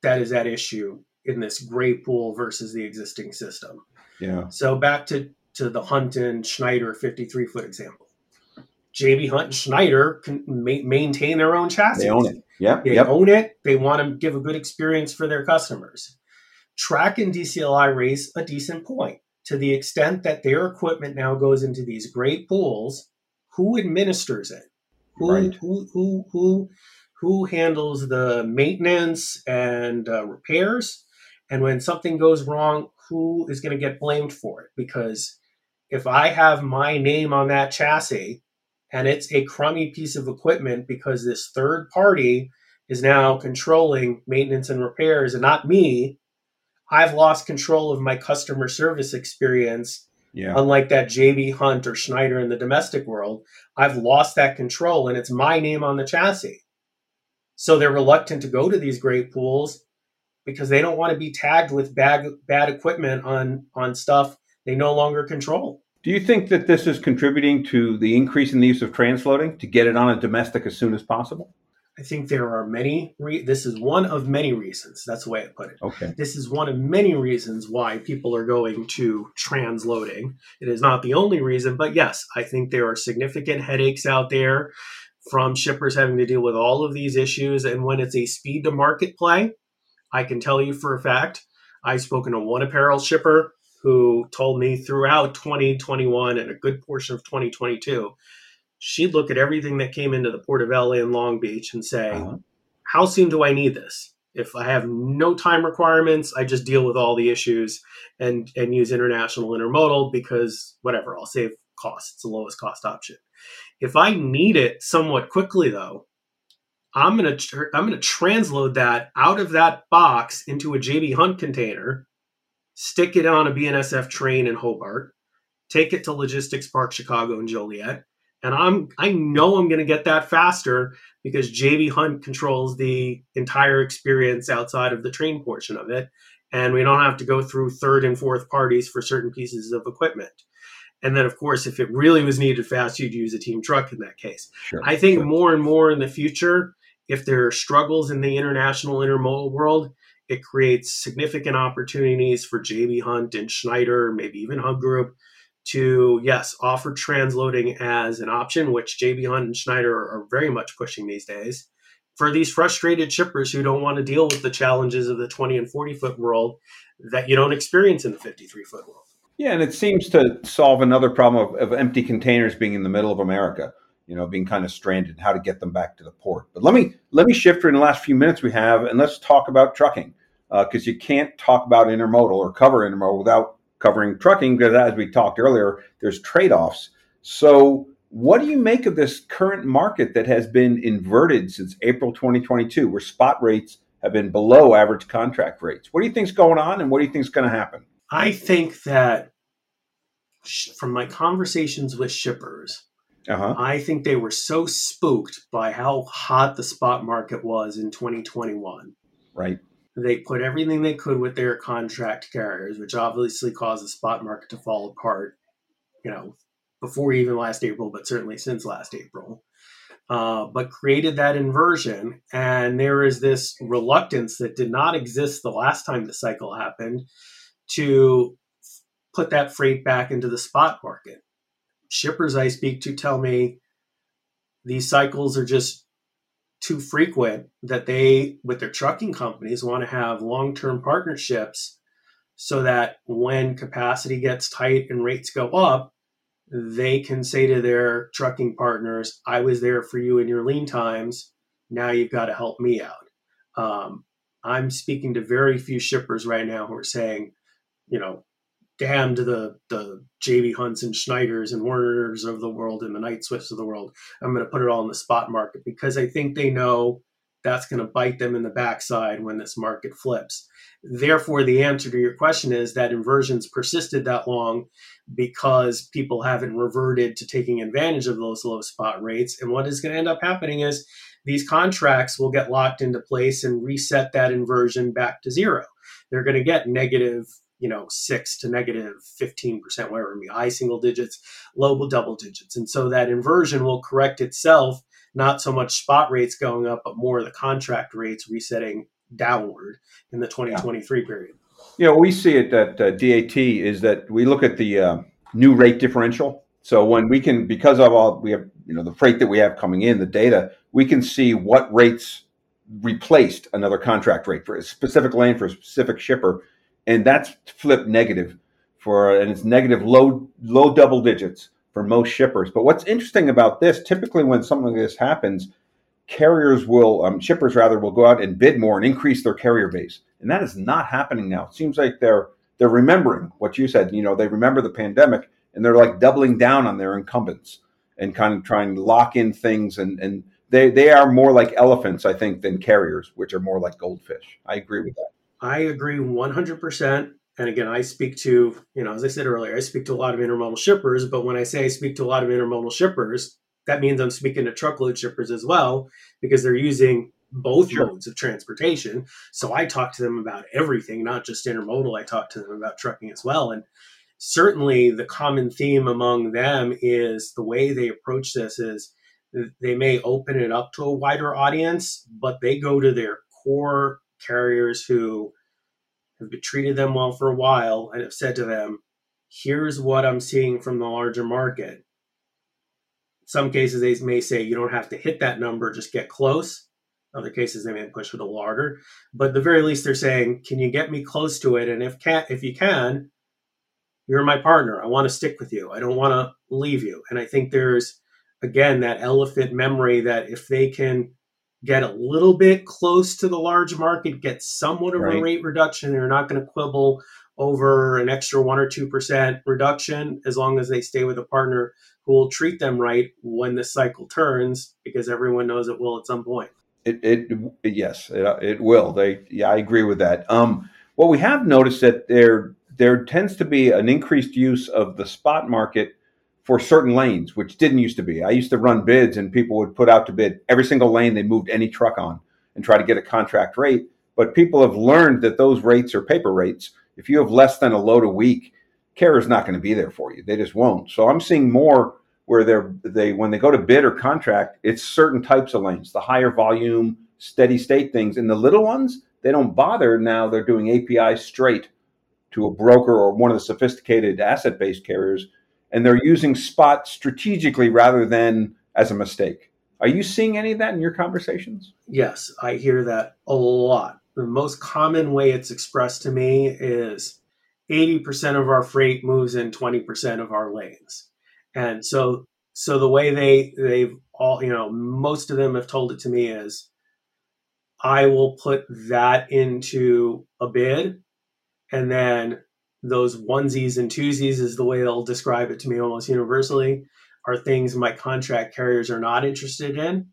that is at issue in this gray pool versus the existing system yeah so back to to the Hunt and Schneider 53 foot example JB Hunt and Schneider can ma- maintain their own chassis. They own it. Yeah, they yep. own it. They want to give a good experience for their customers. TRAC and DCLI raise a decent point to the extent that their equipment now goes into these gray pools. Who administers it? Who right. who who who who handles the maintenance and uh, repairs? And when something goes wrong, who is going to get blamed for it? Because if I have my name on that chassis and it's a crummy piece of equipment because this third party is now controlling maintenance and repairs and not me, I've lost control of my customer service experience. Yeah. Unlike that JB Hunt or Schneider in the domestic world, I've lost that control and it's my name on the chassis. So they're reluctant to go to these gray pools because they don't want to be tagged with bad bad equipment on on stuff they no longer control. Do you think that this is contributing to the increase in the use of transloading to get it on a domestic as soon as possible? I think there are many. Re- this is one of many reasons. That's the way I put it. Okay. This is one of many reasons why people are going to transloading. It is not the only reason, but yes, I think there are significant headaches out there from shippers having to deal with all of these issues. And when it's a speed to market play, I can tell you for a fact, I've spoken to one apparel shipper who told me throughout 2021 and a good portion of 2022, she'd look at everything that came into the Port of LA and Long Beach and say, uh-huh. How soon do I need this? If I have no time requirements, I just deal with all the issues and, and use international intermodal because whatever, I'll save costs. It's the lowest cost option. If I need it somewhat quickly, though, I'm gonna tr- I'm gonna transload that out of that box into a JB Hunt container, stick it on a BNSF train in Hobart, take it to Logistics Park Chicago and Joliet, and I'm I know I'm gonna get that faster because JB Hunt controls the entire experience outside of the train portion of it, and we don't have to go through third and fourth parties for certain pieces of equipment. And then, of course, if it really was needed fast, you'd use a team truck in that case. Sure, I think sure. more and more in the future, if there are struggles in the international intermodal world, it creates significant opportunities for JB Hunt and Schneider, maybe even Hub Group, to yes offer transloading as an option, which JB Hunt and Schneider are very much pushing these days. For these frustrated shippers who don't want to deal with the challenges of the 20 and 40 foot world that you don't experience in the 53 foot world. Yeah, and it seems to solve another problem of, of, empty containers being in the middle of America. You know, being kind of stranded, how to get them back to the port. But let me let me shift in the last few minutes we have, and let's talk about trucking because uh, you can't talk about intermodal or cover intermodal without covering trucking because, as we talked earlier, there's trade offs. So, what do you make of this current market that has been inverted since April 2022, where spot rates have been below average contract rates? What do you think is going on, and what do you think is going to happen? I think that from my conversations with shippers, uh-huh. I think they were so spooked by how hot the spot market was in 2021. Right. They put everything they could with their contract carriers, which obviously caused the spot market to fall apart, you know, before even last April, but certainly since last April. Uh, but created that inversion. And there is this reluctance that did not exist the last time the cycle happened to put that freight back into the spot market. Shippers I speak to tell me these cycles are just too frequent that they, with their trucking companies, want to have long term partnerships so that when capacity gets tight and rates go up, they can say to their trucking partners, I was there for you in your lean times. Now you've got to help me out. Um, I'm speaking to very few shippers right now who are saying, you know, damn to the the JB Hunts and Schneiders and Werners of the world and the Knight-Swifts of the world. I'm going to put it all in the spot market because I think they know that's going to bite them in the backside when this market flips. Therefore, the answer to your question is that inversions persisted that long because people haven't reverted to taking advantage of those low spot rates. And what is going to end up happening is these contracts will get locked into place and reset that inversion back to zero. They're going to get negative you know, six to negative 15%, whatever it be, high single digits, low double digits. And so that inversion will correct itself, not so much spot rates going up, but more the contract rates resetting downward in the 2023 yeah. period. Yeah, we see it at uh, DAT is that we look at the uh, new rate differential. So when we can, because of all we have, you know, the freight that we have coming in, the data, we can see what rates replaced another contract rate for a specific lane for a specific shipper and that's flipped negative for and it's negative low low double digits for most shippers. But what's interesting about this, typically when something like this happens, carriers will um, shippers rather will go out and bid more and increase their carrier base, and that is not happening now. It seems like they're they're remembering what you said. You know, they remember the pandemic and they're like doubling down on their incumbents and kind of trying to lock in things and and they they are more like elephants, I think, than carriers, which are more like goldfish. I agree with that. I agree 100%. And again, I speak to, you know, as I said earlier, I speak to a lot of intermodal shippers. But when I say I speak to a lot of intermodal shippers, that means I'm speaking to truckload shippers as well because they're using both sure. modes of transportation. So I talk to them about everything, not just intermodal. I talk to them about trucking as well. And certainly the common theme among them is the way they approach this is they may open it up to a wider audience, but they go to their core carriers who have treated them well for a while and have said to them, here's what I'm seeing from the larger market. Some cases, they may say you don't have to hit that number, just get close. Other cases they may push it a harder, but the very least they're saying, "Can you get me close to it?" And if can, if you can, you're my partner. I want to stick with you. I don't want to leave you. And I think there's again that elephant memory that if they can get a little bit close to the large market, get somewhat of right. a rate reduction, they're not going to quibble over an extra one or two percent reduction as long as they stay with a partner who will treat them right when the cycle turns, because everyone knows it will at some point. It, it yes, it, it will. They yeah, I agree with that. Um, what we have noticed that there there tends to be an increased use of the spot market for certain lanes, which didn't used to be. I used to run bids, and people would put out to bid every single lane they moved any truck on and try to get a contract rate. But people have learned that those rates are paper rates. If you have less than a load a week, carrier's not going to be there for you. They just won't. So I'm seeing more where they're they when they go to bid or contract, it's certain types of lanes, the higher volume, steady state things, and the little ones they don't bother now. They're doing API straight to a broker or one of the sophisticated asset based carriers, and they're using spot strategically rather than as a mistake. Are you seeing any of that in your conversations? Yes, I hear that a lot. The most common way it's expressed to me is 80% of our freight moves in 20% of our lanes. And so so the way they they've all you know most of them have told it to me is I will put that into a bid and then those onesies and twosies is the way they'll describe it to me almost universally are things my contract carriers are not interested in.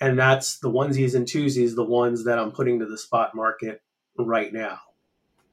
And that's the onesies and twosies the ones that i'm putting to the spot market right now.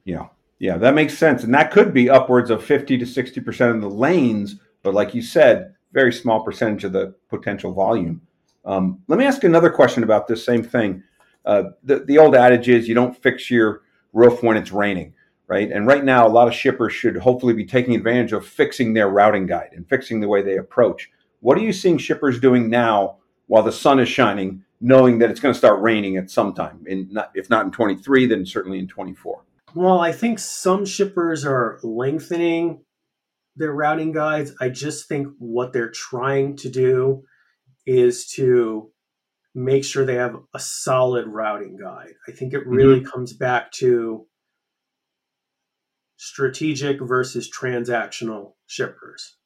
Yeah. Yeah that makes sense. And that could be upwards of 50 to 60 percent of the lanes but like you said, very small percentage of the potential volume. Um, let me ask another question about this same thing. Uh, the, the old adage is you don't fix your roof when it's raining, right? And right now, a lot of shippers should hopefully be taking advantage of fixing their routing guide and fixing the way they approach. What are you seeing shippers doing now while the sun is shining, knowing that it's going to start raining at some time, in not, if not in 23, then certainly in 24? Well, I think some shippers are lengthening their routing guides. I just think what they're trying to do is to make sure they have a solid routing guide. I think it really mm-hmm. comes back to strategic versus transactional shippers.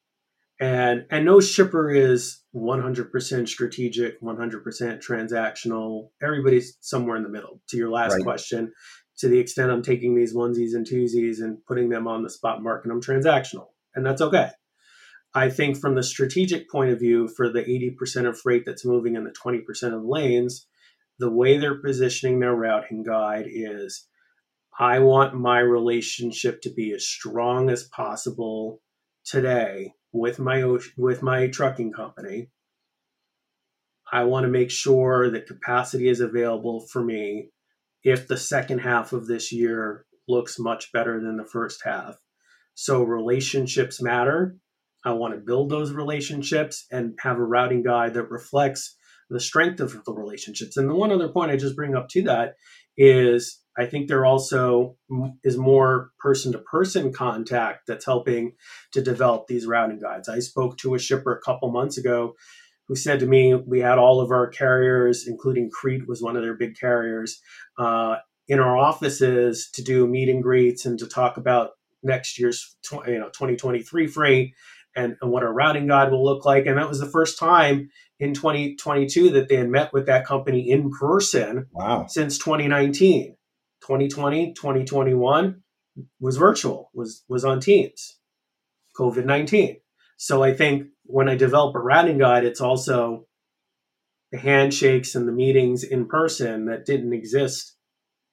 And and no shipper is 100% strategic, 100% transactional. Everybody's somewhere in the middle. To your last right. question, to the extent I'm taking these onesies and twosies and putting them on the spot market, I'm transactional and that's okay. I think from the strategic point of view, for the 80% of freight that's moving in the 20% of lanes, the way they're positioning their routing guide is I want my relationship to be as strong as possible today with my with my trucking company. I want to make sure that capacity is available for me if the second half of this year looks much better than the first half. So relationships matter. I want to build those relationships and have a routing guide that reflects the strength of the relationships. And the one other point I just bring up to that is I think there also is more person to person contact that's helping to develop these routing guides. I spoke to a shipper a couple months ago who said to me, we had all of our carriers, including Crete was one of their big carriers, uh, in our offices to do meet and greets and to talk about next year's you know 2023 freight and, and what our routing guide will look like. And that was the first time in 2022 that they had met with that company in person wow. since 2019. 2020, 2021 was virtual, was was on Teams. COVID-19. So I think when I develop a routing guide, it's also the handshakes and the meetings in person that didn't exist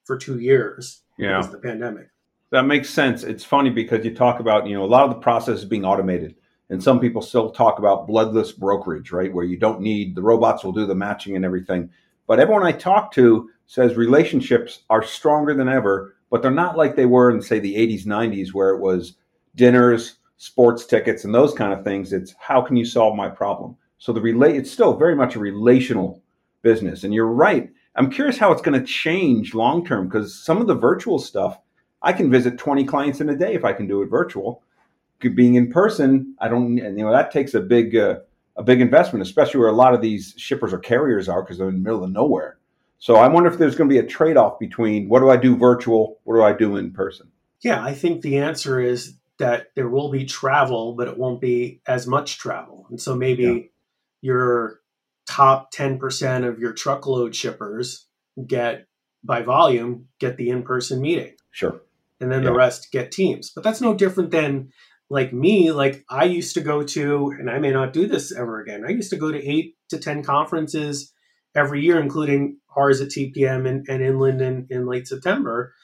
for two years yeah. because of the pandemic. That makes sense. It's funny because you talk about, you know, a lot of the process is being automated. And some people still talk about bloodless brokerage, right? Where you don't need the robots will do the matching and everything. But everyone I talk to says relationships are stronger than ever, but they're not like they were in, say, the 80s, 90s, where it was dinners, sports tickets, and those kind of things. It's how can you solve my problem? So the relate it's still very much a relational business. And you're right. I'm curious how it's going to change long term because some of the virtual stuff I can visit 20 clients in a day if I can do it virtual. Being in person, I don't, you know, that takes a big, uh, a big investment, especially where a lot of these shippers or carriers are because they're in the middle of nowhere. So I wonder if there's going to be a trade off between what do I do virtual, what do I do in person? Yeah, I think the answer is that there will be travel, but it won't be as much travel. And so maybe yeah. your top 10% of your truckload shippers get by volume get the in-person meeting. Sure. And then yeah. the rest get teams. But that's no different than like me, like I used to go to, and I may not do this ever again. I used to go to eight to 10 conferences every year, including ours at TPM and, and Inland in, in late September.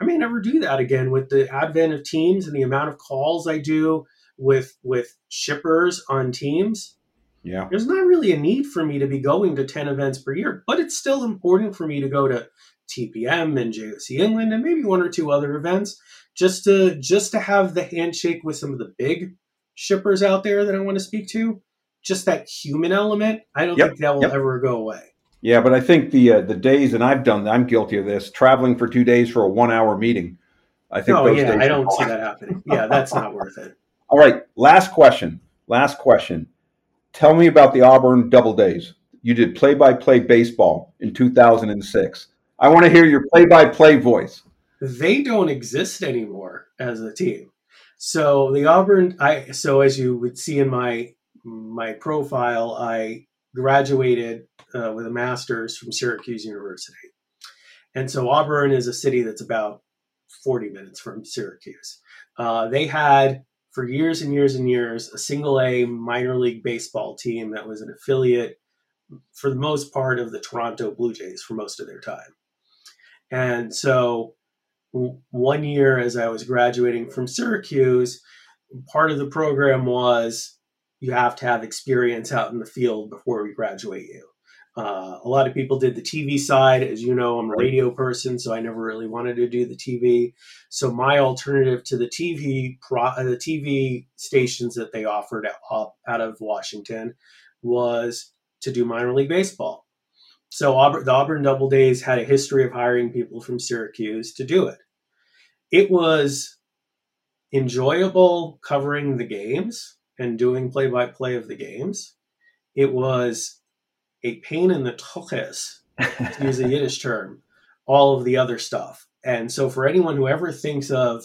I may never do that again with the advent of teams and the amount of calls I do with with shippers on teams. Yeah. There's not really a need for me to be going to 10 events per year, but it's still important for me to go to TPM and JOC Inland and maybe one or two other events just to just to have the handshake with some of the big shippers out there that I want to speak to. Just that human element, I don't yep. think that will yep. ever go away. Yeah, but I think the uh, the days, and I've done, I'm guilty of this, traveling for two days for a one hour meeting. I think. Oh yeah, I don't see that happening. Yeah, that's not worth it. All right, last question. Last question. Tell me about the Auburn Doubledays. You did play by play baseball in 2006. I want to hear your play by play voice. They don't exist anymore as a team. So the Auburn, I so as you would see in my my profile, I graduated uh, with a master's from Syracuse University. And so Auburn is a city that's about 40 minutes from Syracuse. Uh, they had, for years and years and years, a single A minor league baseball team that was an affiliate, for the most part, of the Toronto Blue Jays for most of their time. And so one year, as I was graduating from Syracuse, part of the program was you have to have experience out in the field before we graduate you. Uh, a lot of people did the TV side. As you know, I'm a radio person, so I never really wanted to do the TV. So my alternative to the TV pro, uh, the TV stations that they offered out, out of Washington was to do minor league baseball. So Auburn, the Auburn Doubledays had a history of hiring people from Syracuse to do it. It was enjoyable covering the games and doing play by play of the games. It was a pain in the toches, to use a Yiddish term, all of the other stuff. And so for anyone who ever thinks of,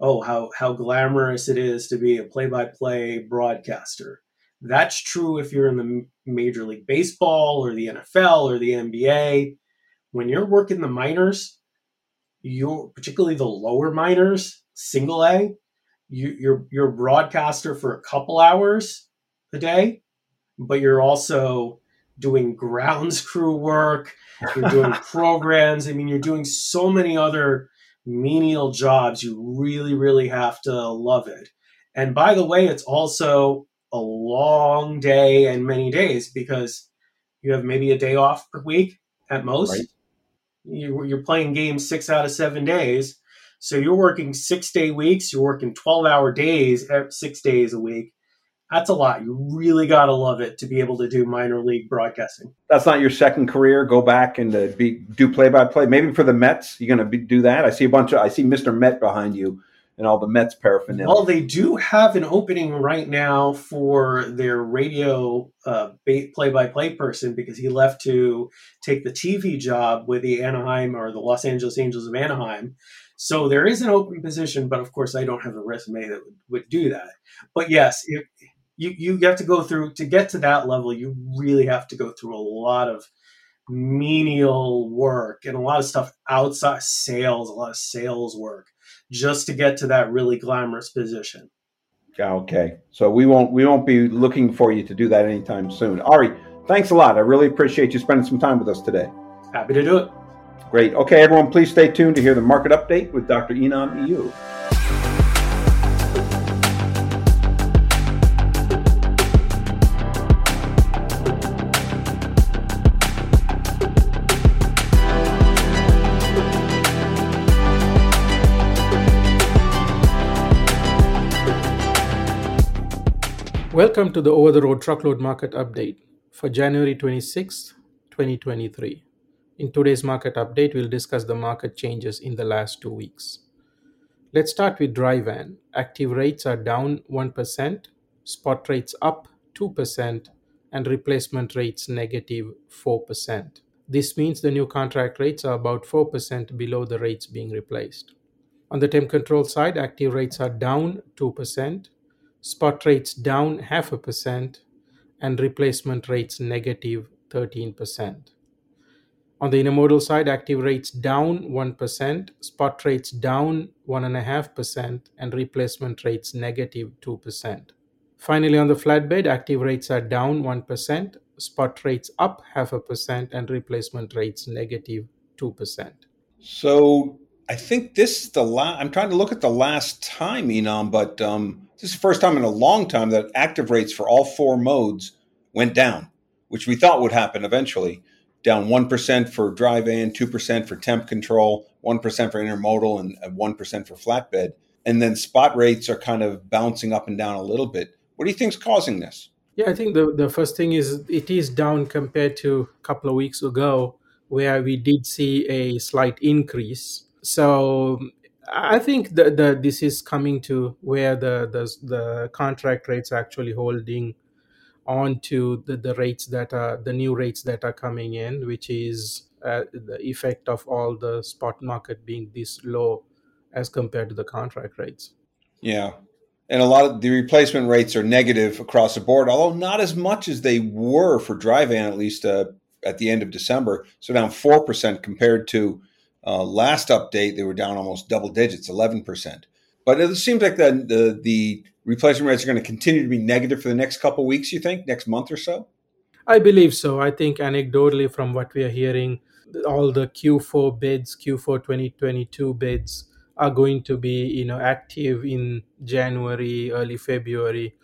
oh, how, how glamorous it is to be a play by play broadcaster, that's true if you're in the Major League Baseball or the NFL or the NBA. When you're working the minors, you're particularly the lower minors, single A, you, you're you're a broadcaster for a couple hours a day, but you're also doing grounds crew work, you're doing programs. I mean, you're doing so many other menial jobs. You really, really have to love it. And by the way, it's also a long day and many days because you have maybe a day off per week at most. Right. You're playing games six out of seven days. So you're working six day weeks, you're working 12 hour days, six days a week that's a lot. You really got to love it to be able to do minor league broadcasting. That's not your second career. Go back and uh, be do play by play. Maybe for the Mets, you're going to do that. I see a bunch of I see Mr. Met behind you and all the Mets paraphernalia. Well, they do have an opening right now for their radio uh, play by play person because he left to take the TV job with the Anaheim or the Los Angeles Angels of Anaheim. So there is an open position, but of course I don't have a resume that would, would do that. But yes, if, you you have to go through to get to that level. You really have to go through a lot of menial work and a lot of stuff outside sales, a lot of sales work, just to get to that really glamorous position. Okay, so we won't we won't be looking for you to do that anytime soon. Ari, thanks a lot. I really appreciate you spending some time with us today. Happy to do it. Great. Okay, everyone, please stay tuned to hear the market update with Dr. Enam Ayub. Welcome to the Over the Road Truckload Market Update for January 26, 2023. In today's market update, we'll discuss the market changes in the last two weeks. Let's start with dry van. Active rates are down 1%, spot rates up 2%, and replacement rates negative 4%. This means the new contract rates are about 4% below the rates being replaced. On the temp control side, active rates are down 2%, spot rates down half a percent, and replacement rates negative 13%. On the intermodal side, active rates down 1%, spot rates down 1.5%, and replacement rates negative 2%. Finally, on the flatbed, active rates are down 1%, spot rates up half a percent, and replacement rates negative 2%. So I think this is the last, I'm trying to look at the last time, Enam, but um, this is the first time in a long time that active rates for all four modes went down, which we thought would happen eventually. Down 1% for dry van, 2% for temp control, 1% for intermodal, and 1% for flatbed. And then spot rates are kind of bouncing up and down a little bit. What do you think is causing this? Yeah, I think the, the first thing is it is down compared to a couple of weeks ago, where we did see a slight increase. So I think that the, this is coming to where the, the the contract rates are actually holding on to the, the rates that are the new rates that are coming in, which is uh, the effect of all the spot market being this low as compared to the contract rates. Yeah, and a lot of the replacement rates are negative across the board, although not as much as they were for dry van, at least uh, at the end of December. So down 4% compared to uh, last update, they were down almost double digits, 11%. But it seems like the, the, the replacement rates are going to continue to be negative for the next couple weeks, you think, next month or so? I believe so. I think anecdotally, from what we are hearing, all the Q4 bids, Q4 2022 bids, are going to be you know active in January, early February.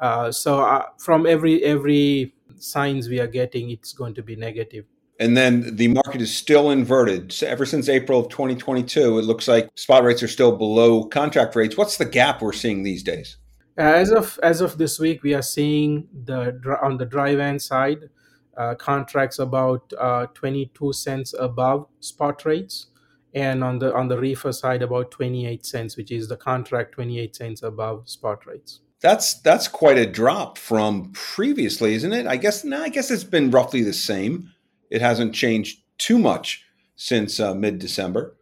Uh, so uh, from every every signs we are getting, it's going to be negative. And then the market is still inverted. So ever since April of 2022, it looks like spot rates are still below contract rates. What's the gap we're seeing these days? As of as of this week, we are seeing the on the dry van side uh, contracts about uh, 22 cents above spot rates and on the on the reefer side about 28 cents which is the contract 28 cents above spot rates that's that's quite a drop from previously isn't it i guess no i guess it's been roughly the same it hasn't changed too much since uh, mid-december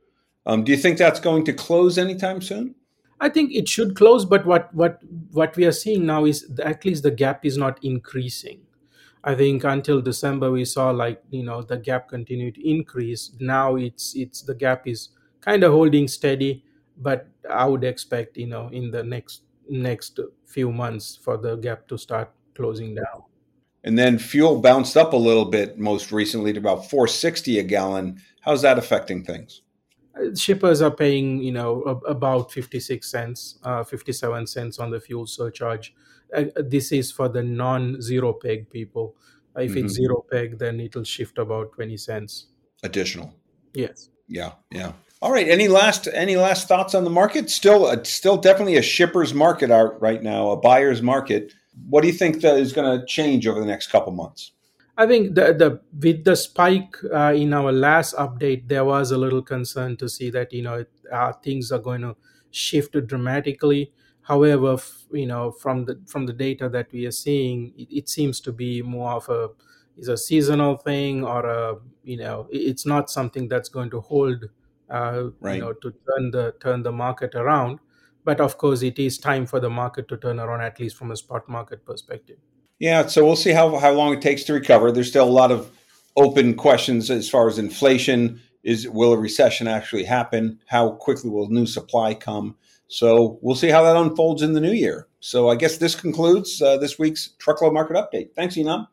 um, do you think that's going to close anytime soon i think it should close but what what what we are seeing now is at least the gap is not increasing I think until December we saw like you know the gap continued to increase. Now it's it's the gap is kind of holding steady, but I would expect you know in the next next few months for the gap to start closing down. And then fuel bounced up a little bit most recently to about 460 a gallon. How's that affecting things? Uh, shippers are paying you know about 56 cents, uh, 57 cents on the fuel surcharge uh, this is for the non-zero peg people. Uh, if mm-hmm. it's zero peg, then it'll shift about twenty cents additional. Yes. Yeah. Yeah. All right. Any last any last thoughts on the market? Still, uh, still definitely a shipper's market out right now, a buyer's market. What do you think that is going to change over the next couple months? I think the, the with the spike uh, in our last update, there was a little concern to see that you know uh, things are going to shift dramatically. However, you know, from the from the data that we are seeing, it, it seems to be more of a is a seasonal thing or a you know it's not something that's going to hold uh, right. you know to turn the turn the market around but of course it is time for the market to turn around at least from a spot market perspective yeah so we'll see how, how long it takes to recover there's still a lot of open questions as far as inflation is will a recession actually happen how quickly will new supply come so we'll see how that unfolds in the new year. So I guess this concludes uh, this week's truckload market update. Thanks, Enam.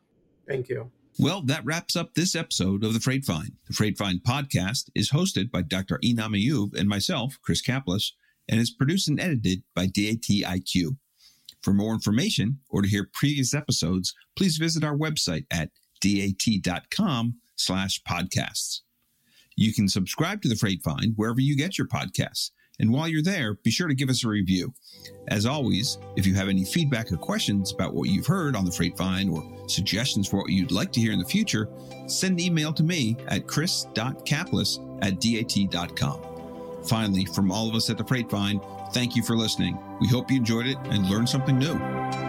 Thank you. Well, that wraps up this episode of the Freight Find. The Freight Find podcast is hosted by Dr. Enam Ayub and myself, Chris Caplice, and is produced and edited by DATIQ. For more information or to hear previous episodes, please visit our website at dat.com slash podcasts. You can subscribe to the Freight Find wherever you get your podcasts. And while you're there, be sure to give us a review. As always, if you have any feedback or questions about what you've heard on the Freight Find or suggestions for what you'd like to hear in the future, send an email to me at chris.caplice at dat.com. Finally, from all of us at the Freight Find, thank you for listening. We hope you enjoyed it and learned something new.